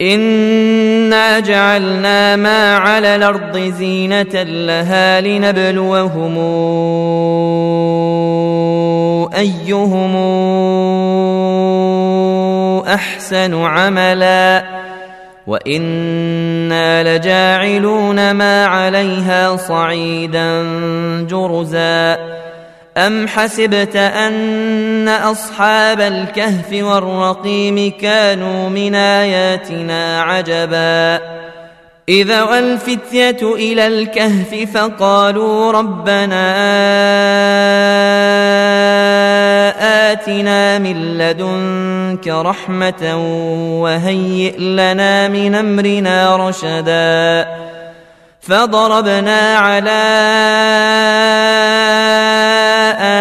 انا جعلنا ما على الأرض زينه لها لنبلوهم ايهم احسن عملا وأنا لجاعلون ما عليها صعيدا جرزا أم حسبت أن أصحاب الكهف والرقيم كانوا من آياتنا عجبا إذا والفتية إلى الكهف فقالوا ربنا آتنا من لدنك رحمة وهيئ لنا من أمرنا رشدا فضربنا على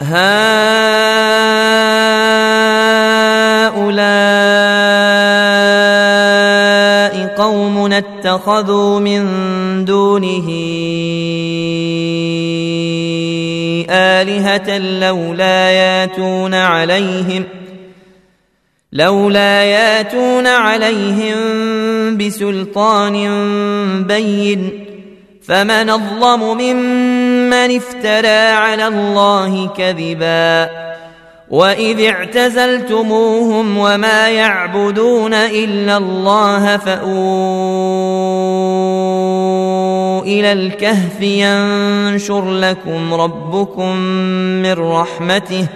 هؤلاء قوم اتخذوا من دونه آلهة لولا ياتون عليهم لولا ياتون عليهم بسلطان بين فمن أظلم ممن افترى على الله كذبا وإذ اعتزلتموهم وما يعبدون إلا الله فأووا إلى الكهف ينشر لكم ربكم من رحمته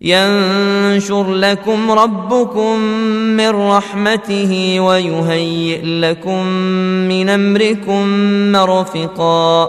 ينشر لكم ربكم من رحمته ويهيئ لكم من أمركم مرفقا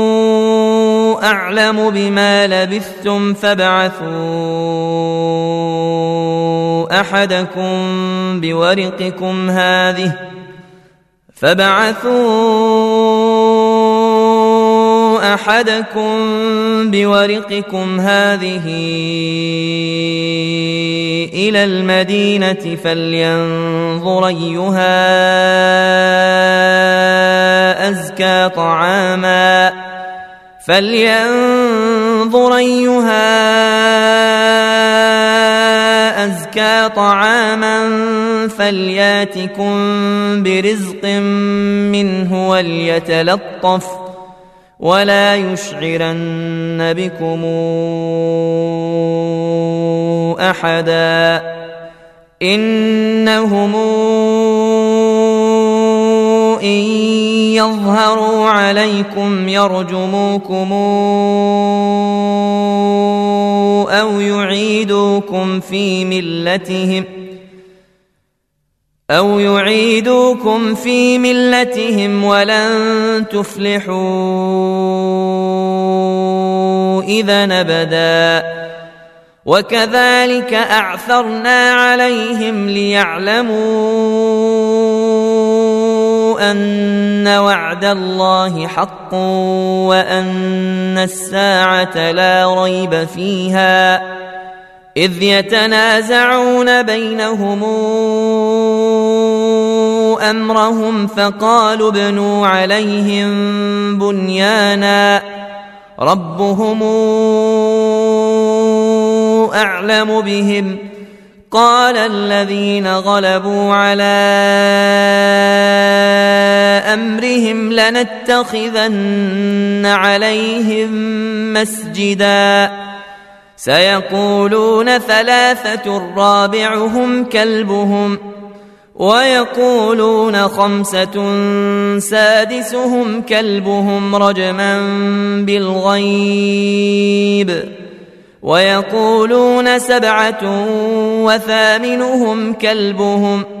أعلم بما لبثتم فابعثوا أحدكم بورقكم هذه فابعثوا أحدكم بورقكم هذه إلى المدينة فلينظر أيها أزكى طعاما فلينظر أيها أزكى طعاما فلياتكم برزق منه وليتلطف ولا يشعرن بكم أحدا إنهم إن يظهروا عليكم يرجموكم أو يعيدوكم في ملتهم أو يعيدوكم في ملتهم ولن تفلحوا إذا أبدا وكذلك أعثرنا عليهم ليعلموا أن وعد الله حق وأن الساعة لا ريب فيها إذ يتنازعون بينهم أمرهم فقالوا ابنوا عليهم بنيانا ربهم أعلم بهم قال الذين غلبوا على أمرهم لنتخذن عليهم مسجدا. سيقولون ثلاثة رابعهم كلبهم ويقولون خمسة سادسهم كلبهم رجما بالغيب ويقولون سبعة وثامنهم كلبهم.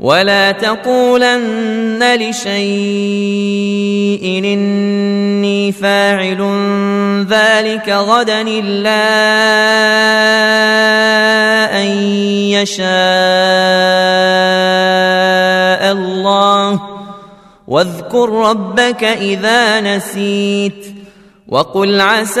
ولا تقولن لشيء إني فاعل ذلك غدا إلا أن يشاء الله واذكر ربك إذا نسيت وقل عسى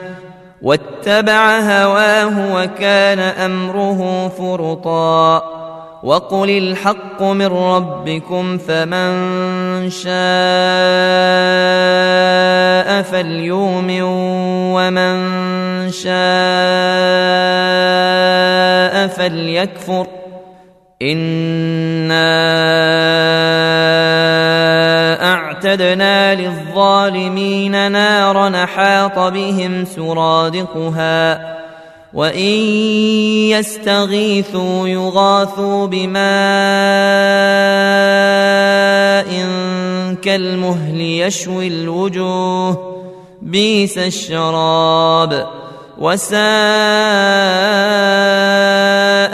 واتبع هواه وكان أمره فرطا وقل الحق من ربكم فمن شاء فليؤمن ومن شاء فليكفر انا اعتدنا للظالمين نارا نحاط بهم سرادقها وان يستغيثوا يغاثوا بماء كالمهل يشوي الوجوه بيس الشراب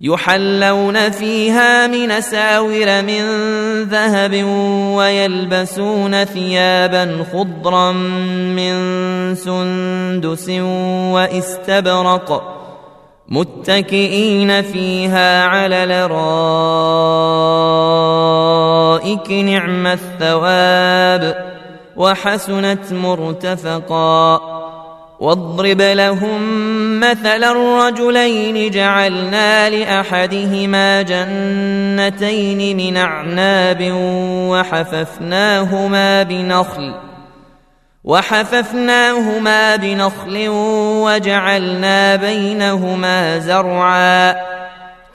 يحلون فيها من ساور من ذهب ويلبسون ثيابا خضرا من سندس واستبرق متكئين فيها على الارائك نعم الثواب وحسنت مرتفقا واضرب لهم مثل الرجلين جعلنا لأحدهما جنتين من أعناب وحففناهما بنخل وحففناهما بنخل وجعلنا بينهما زرعا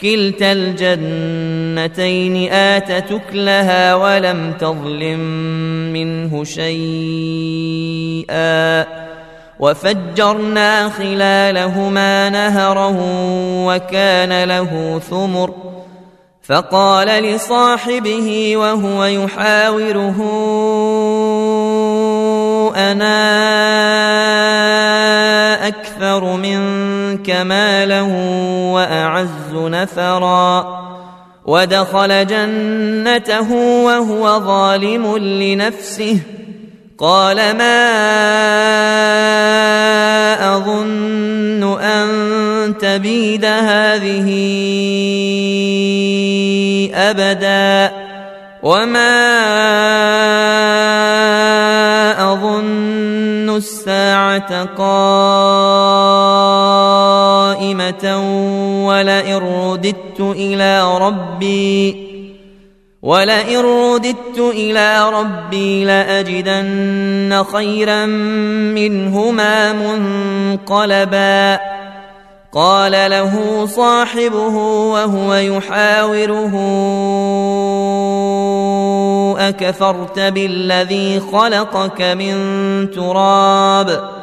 كلتا الجنتين آتت أكلها ولم تظلم منه شيئا وفجرنا خلالهما نهرا وكان له ثمر. فقال لصاحبه وهو يحاوره أنا أكثر منك مالا وأعز نفرا. ودخل جنته وهو ظالم لنفسه. قال ما أظن أن تبيد هذه أبدا وما أظن الساعة قائمة ولئن رددت إلى ربي ولئن رددت إلى ربي لاجدن خيرا منهما منقلبا قال له صاحبه وهو يحاوره اكفرت بالذي خلقك من تراب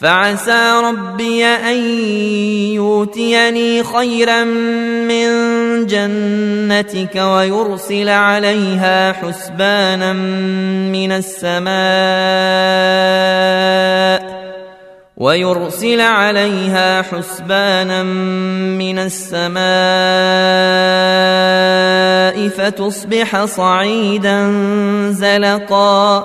فعسى ربي أن يؤتيني خيرا من جنتك ويرسل عليها حسبانا من السماء ويرسل عليها حسبانا من السماء فتصبح صعيدا زلقا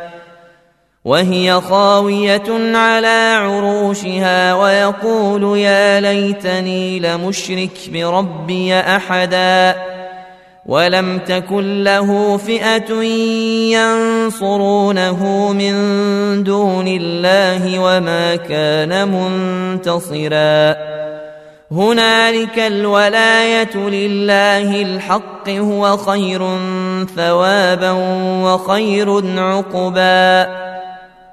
وهي خاوية على عروشها ويقول يا ليتني لمشرك بربي أحدا ولم تكن له فئة ينصرونه من دون الله وما كان منتصرا. هنالك الولاية لله الحق هو خير ثوابا وخير عقبا.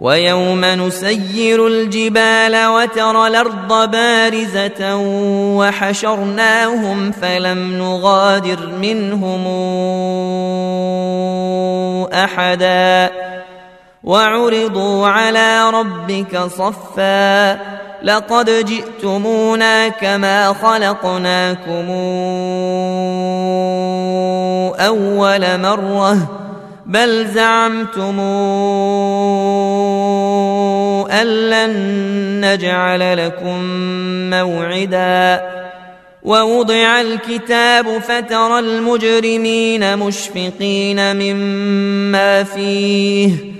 ويوم نسير الجبال وترى الأرض بارزة وحشرناهم فلم نغادر منهم أحدا وعرضوا على ربك صفا لقد جئتمونا كما خلقناكم أول مرة بل زعمتم أن لن نجعل لكم موعدا ووضع الكتاب فترى المجرمين مشفقين مما فيه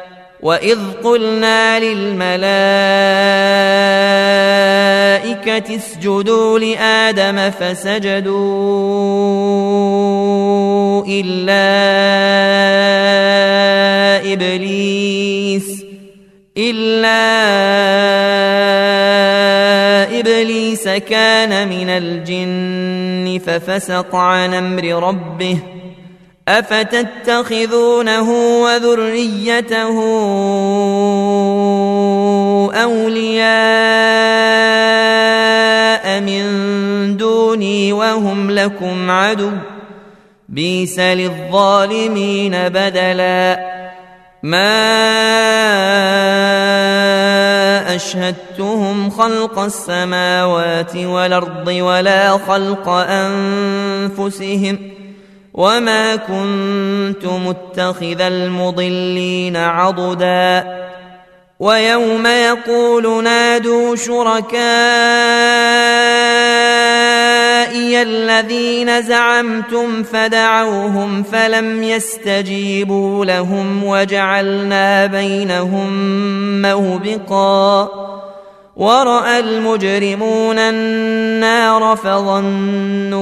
وإذ قلنا للملائكة اسجدوا لآدم فسجدوا إلا إبليس إلا إبليس كان من الجن ففسق عن أمر ربه أفتتخذونه وذريته أولياء من دوني وهم لكم عدو. بيس للظالمين بدلا. ما أشهدتهم خلق السماوات والأرض ولا خلق أنفسهم وما كنت متخذ المضلين عضدا ويوم يقول نادوا شركائي الذين زعمتم فدعوهم فلم يستجيبوا لهم وجعلنا بينهم موبقا وراى المجرمون النار فظنوا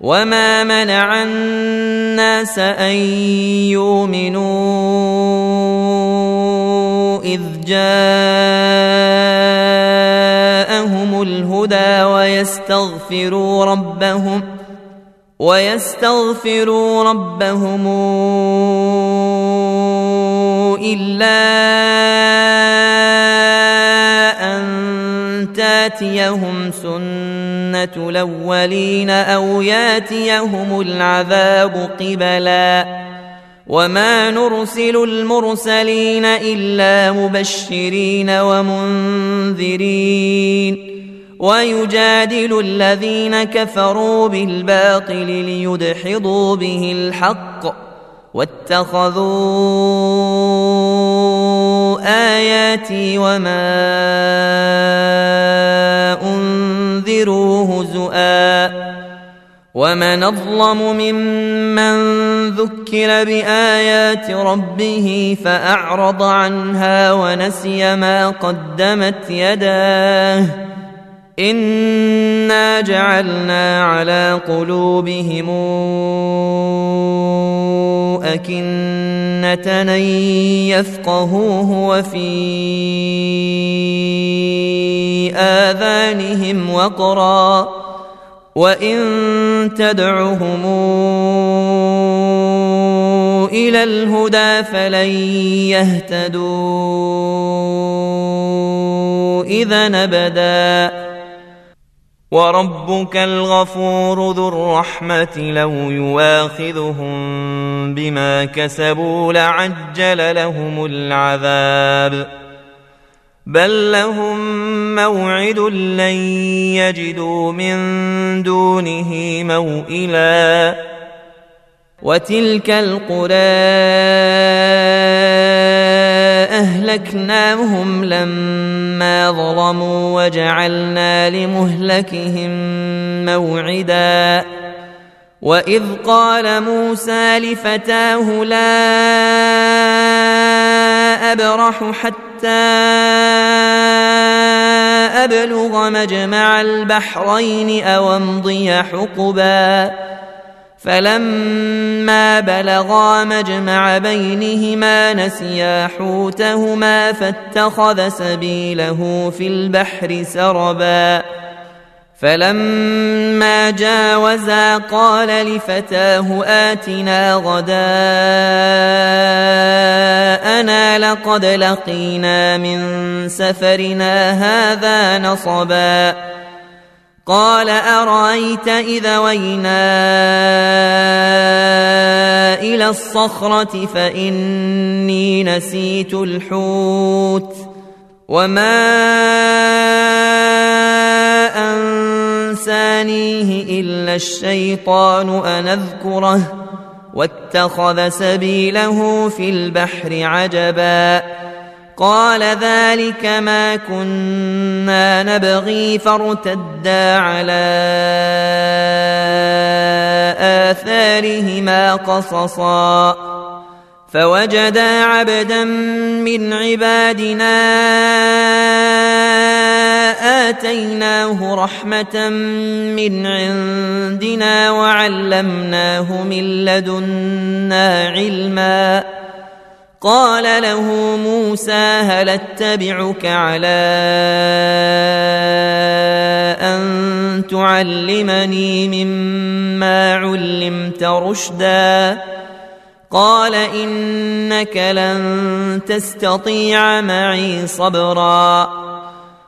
وما منع الناس ان يؤمنوا إذ جاءهم الهدى ويستغفروا ربهم ويستغفروا ربهم إلا أن تاتيهم سنة الأولين أو ياتيهم العذاب قبلاً. وما نرسل المرسلين إلا مبشرين ومنذرين. ويجادل الذين كفروا بالباطل ليدحضوا به الحق واتخذوا آياتي وما انذروا هزؤا ومن اظلم ممن ذكر بايات ربه فاعرض عنها ونسي ما قدمت يداه انا جعلنا على قلوبهم اكنه ان يفقهوه وفي آذانهم وقرا وإن تدعهم إلى الهدى فلن يهتدوا اذا أبدا. وربك الغفور ذو الرحمه لو يواخذهم بما كسبوا لعجل لهم العذاب. بل لهم موعد لن يجدوا من دونه موئلا وتلك القرى اهلكناهم لما ظلموا وجعلنا لمهلكهم موعدا واذ قال موسى لفتاه لا ابرح حتى أبلغ مجمع البحرين أو امضي حقبا. فلما بلغا مجمع بينهما نسيا حوتهما فاتخذ سبيله في البحر سربا. فلما جاوزا قال لفتاه آتنا غداءنا لقد لقينا من سفرنا هذا نصبا. قال أرأيت إذا وينا إلى الصخرة فإني نسيت الحوت وما أنسانيه إلا الشيطان أن أذكره واتخذ سبيله في البحر عجبا. قال ذلك ما كنا نبغي فارتدا على آثارهما قصصا. فوجدا عبدا من عبادنا آتيناه رحمة من عندنا وعلمناه من لدنا علما قال له موسى هل اتبعك على أن تعلمني مما علمت رشدا قال إنك لن تستطيع معي صبرا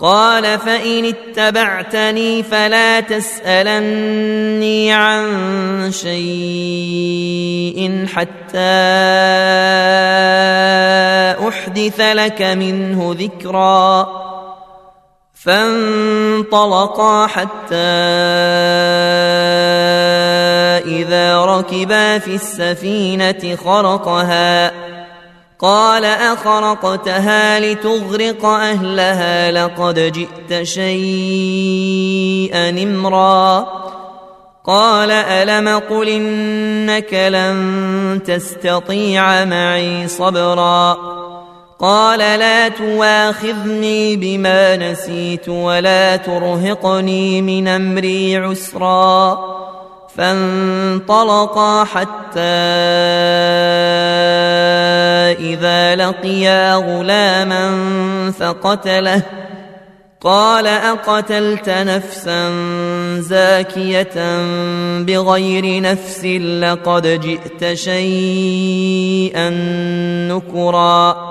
قال فإن اتبعتني فلا تسألني عن شيء حتى أحدث لك منه ذكرا فانطلقا حتى إذا ركبا في السفينة خرقها قال أخرقتها لتغرق أهلها لقد جئت شيئا امرا. قال ألم قل إنك لن تستطيع معي صبرا. قال لا تواخذني بما نسيت ولا ترهقني من أمري عسرا. فانطلقا حتى اذا لقيا غلاما فقتله. قال أقتلت نفسا زاكية بغير نفس لقد جئت شيئا نكرا.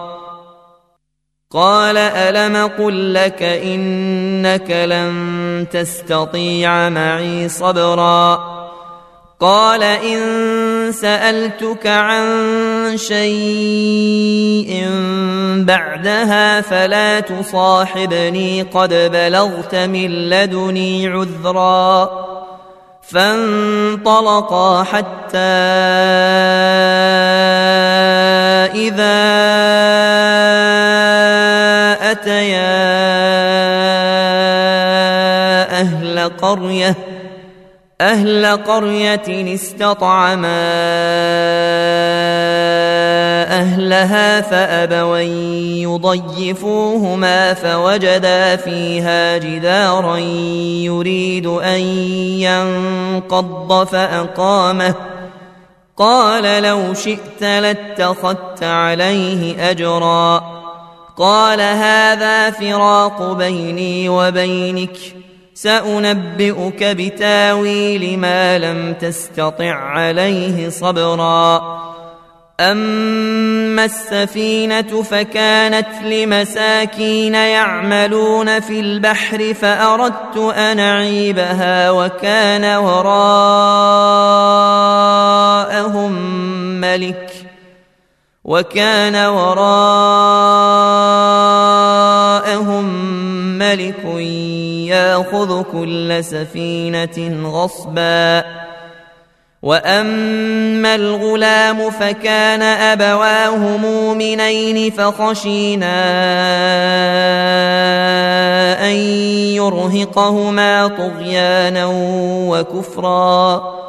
قال ألم قل لك إنك لن تستطيع معي صبرا؟ قال إن سألتك عن شيء بعدها فلا تصاحبني قد بلغت من لدني عذرا فانطلقا حتى إذا أتيا أهل قرية أهل قرية استطعما أهلها فأبوا يضيفوهما فوجدا فيها جدارا يريد أن ينقض فأقامه. قال لو شئت لاتخذت عليه أجرا. قال هذا فراق بيني وبينك. سأنبئك بتاويل ما لم تستطع عليه صبرا. أما السفينة فكانت لمساكين يعملون في البحر فأردت أن أعيبها وكان وراءهم ملك وكان وراءهم ملك ياخذ كل سفينة غصبا. وأما الغلام فكان أبواه مؤمنين فخشينا أن يرهقهما طغيانا وكفرا.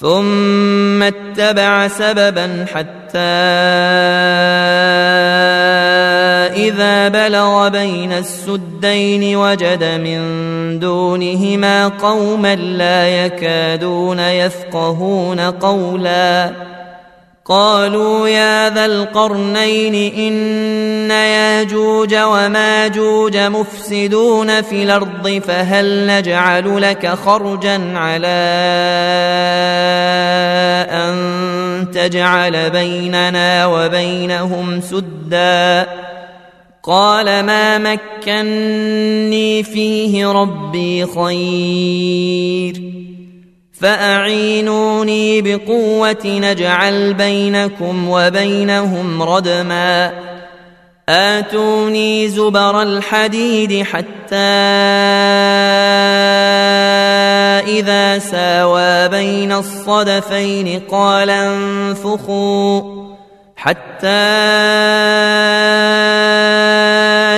ثم اتبع سببا حتى إذا بلغ بين السدين وجد من دونهما قوما لا يكادون يفقهون قولا قالوا يا ذا القرنين إن ياجوج وماجوج مفسدون في الأرض فهل نجعل لك خرجا على أن تجعل بيننا وبينهم سدًّا قال ما مكني فيه ربي خير فأعينوني بقوة نجعل بينكم وبينهم ردما. آتوني زبر الحديد حتى إذا ساوى بين الصدفين قال انفخوا حتى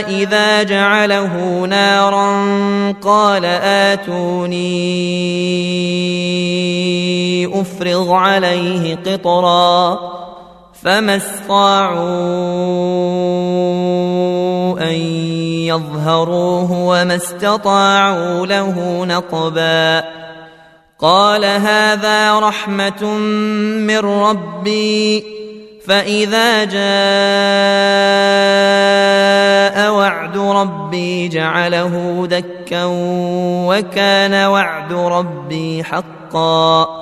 إذا جعله نارا قال آتوني أفرغ عليه قطرا فما استطاعوا أن يظهروه وما استطاعوا له نقبا قال هذا رحمة من ربي فإذا جاء وعد ربي جعله دكا وكان وعد ربي حقا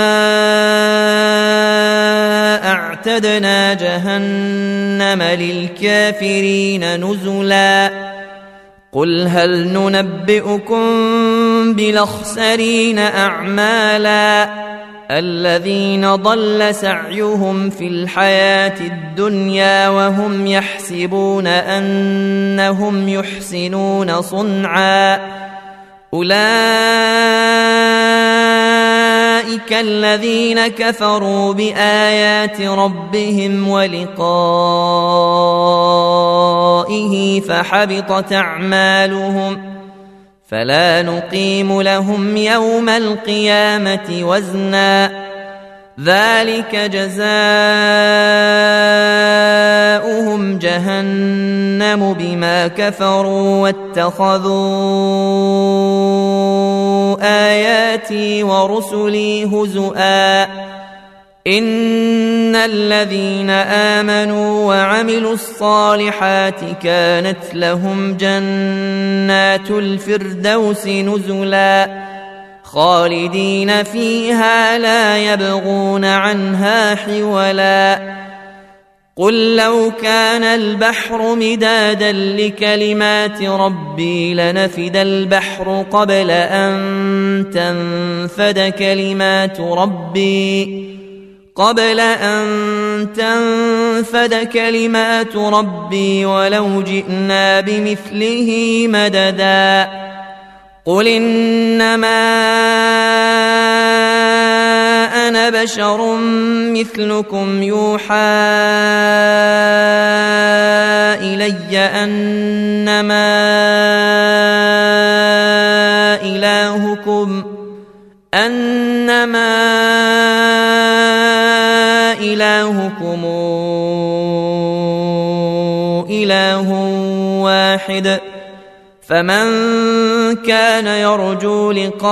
اعتدنا جهنم للكافرين نزلا قل هل ننبئكم بالاخسرين اعمالا الذين ضل سعيهم في الحياة الدنيا وهم يحسبون انهم يحسنون صنعا اولئك الذين كفروا بآيات ربهم ولقائه فحبطت أعمالهم فلا نقيم لهم يوم القيامة وزنا ذلك جزاؤهم جهنم بما كفروا واتخذوا آياتي ورسلي هزؤا. إن الذين آمنوا وعملوا الصالحات كانت لهم جنات الفردوس نزلا. خالدين فيها لا يبغون عنها حولا. قل لو كان البحر مدادا لكلمات ربي لنفد البحر قبل أن تنفد كلمات ربي قبل أن تنفد كلمات ربي ولو جئنا بمثله مددا قل أنا بشر مثلكم يوحى إلي أنما إلهكم أنما إلهكم إله واحد. فمن كان يرجو لقاء